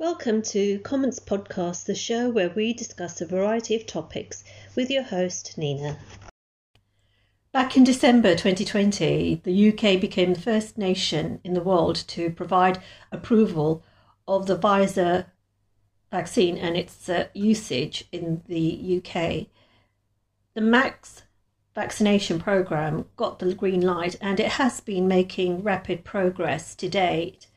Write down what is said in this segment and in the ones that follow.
Welcome to Comments Podcast, the show where we discuss a variety of topics with your host, Nina. Back in December 2020, the UK became the first nation in the world to provide approval of the Pfizer vaccine and its uh, usage in the UK. The Max vaccination program got the green light and it has been making rapid progress to date.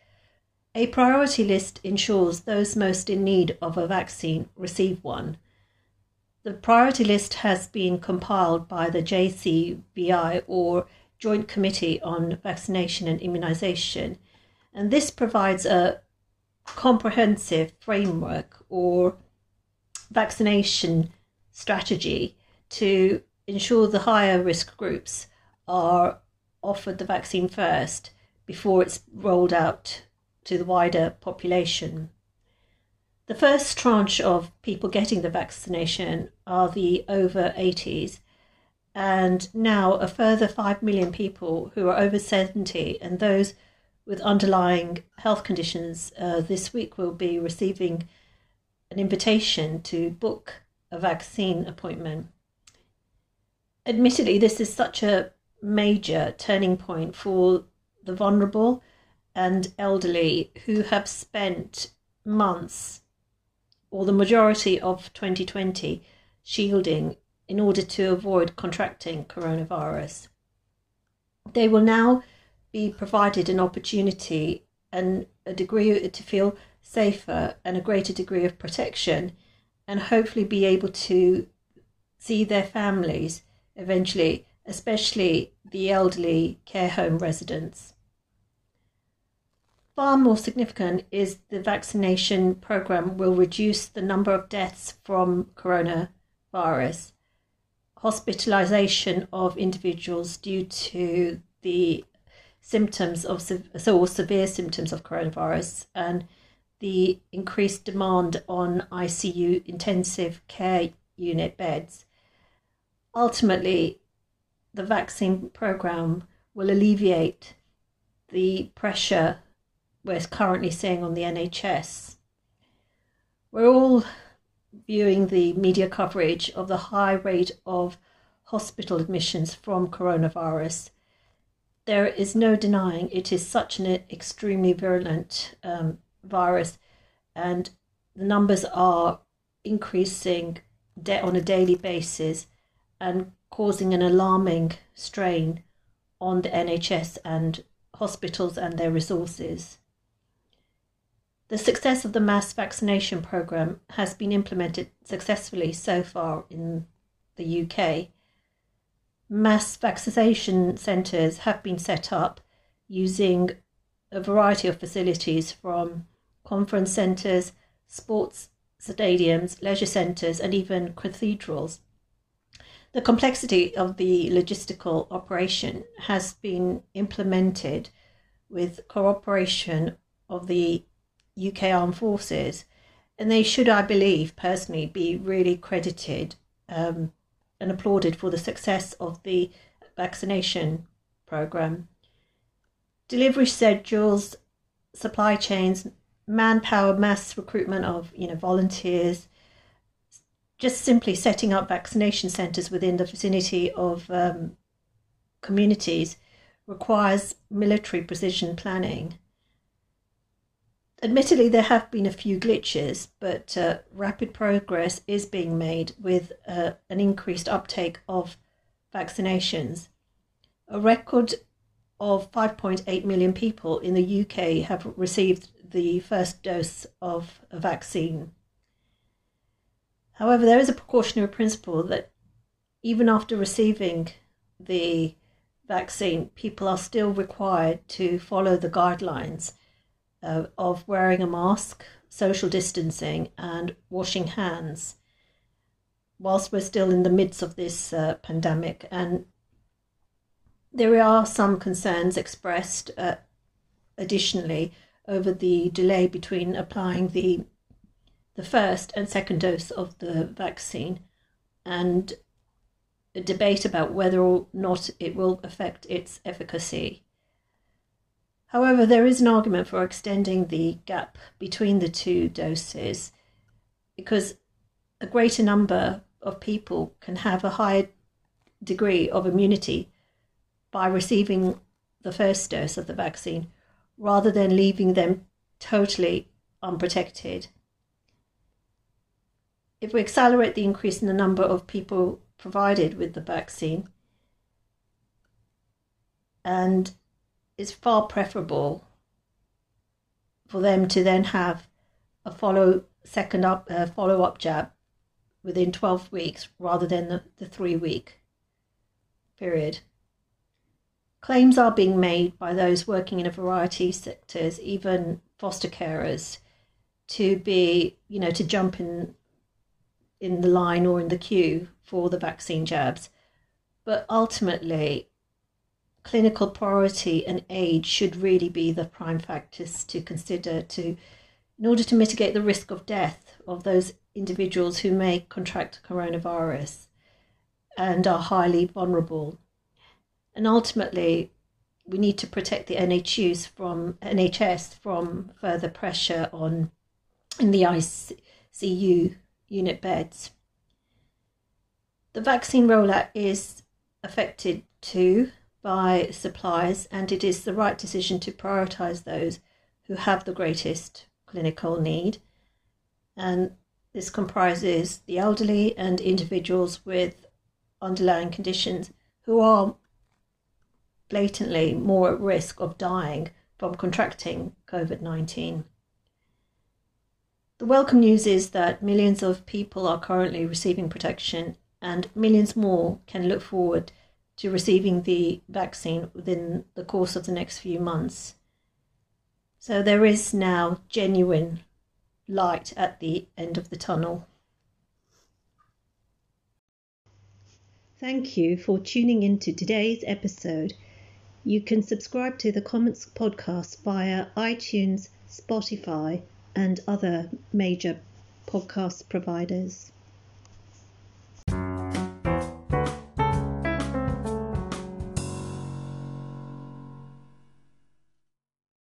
A priority list ensures those most in need of a vaccine receive one. The priority list has been compiled by the JCVI or Joint Committee on Vaccination and Immunisation, and this provides a comprehensive framework or vaccination strategy to ensure the higher risk groups are offered the vaccine first before it's rolled out to the wider population. The first tranche of people getting the vaccination are the over 80s, and now a further 5 million people who are over 70 and those with underlying health conditions uh, this week will be receiving an invitation to book a vaccine appointment. Admittedly, this is such a major turning point for the vulnerable and elderly who have spent months or the majority of 2020 shielding in order to avoid contracting coronavirus. They will now be provided an opportunity and a degree to feel safer and a greater degree of protection and hopefully be able to see their families eventually, especially the elderly care home residents. Far more significant is the vaccination program will reduce the number of deaths from coronavirus, hospitalization of individuals due to the symptoms of so severe symptoms of coronavirus and the increased demand on ICU intensive care unit beds. Ultimately, the vaccine program will alleviate the pressure we're currently seeing on the NHS. We're all viewing the media coverage of the high rate of hospital admissions from coronavirus. There is no denying it is such an extremely virulent um, virus, and the numbers are increasing on a daily basis and causing an alarming strain on the NHS and hospitals and their resources. The success of the mass vaccination programme has been implemented successfully so far in the UK. Mass vaccination centres have been set up using a variety of facilities from conference centres, sports stadiums, leisure centres, and even cathedrals. The complexity of the logistical operation has been implemented with cooperation of the UK Armed Forces, and they should, I believe, personally, be really credited um, and applauded for the success of the vaccination program. Delivery schedules, supply chains, manpower, mass recruitment of you know volunteers, just simply setting up vaccination centres within the vicinity of um, communities requires military precision planning. Admittedly, there have been a few glitches, but uh, rapid progress is being made with uh, an increased uptake of vaccinations. A record of 5.8 million people in the UK have received the first dose of a vaccine. However, there is a precautionary principle that even after receiving the vaccine, people are still required to follow the guidelines uh, of wearing a mask, social distancing, and washing hands whilst we're still in the midst of this uh, pandemic. And there are some concerns expressed uh, additionally over the delay between applying the the first and second dose of the vaccine and a debate about whether or not it will affect its efficacy. However, there is an argument for extending the gap between the two doses because a greater number of people can have a higher degree of immunity by receiving the first dose of the vaccine rather than leaving them totally unprotected. If we accelerate the increase in the number of people provided with the vaccine, and it's far preferable for them to then have a follow second up uh, follow up jab within 12 weeks rather than the, the three week period. Claims are being made by those working in a variety of sectors, even foster carers, to be, you know, to jump in in the line or in the queue for the vaccine jabs. But ultimately, clinical priority and age should really be the prime factors to consider to in order to mitigate the risk of death of those individuals who may contract coronavirus and are highly vulnerable. And ultimately, we need to protect the NHUs from NHS from further pressure on in the ICU unit beds. The vaccine rollout is affected too by suppliers, and it is the right decision to prioritise those who have the greatest clinical need. And this comprises the elderly and individuals with underlying conditions who are blatantly more at risk of dying from contracting COVID 19. The welcome news is that millions of people are currently receiving protection, and millions more can look forward to receiving the vaccine within the course of the next few months. So there is now genuine light at the end of the tunnel. Thank you for tuning in to today's episode. You can subscribe to the Comments podcast via iTunes, Spotify, and other major podcast providers.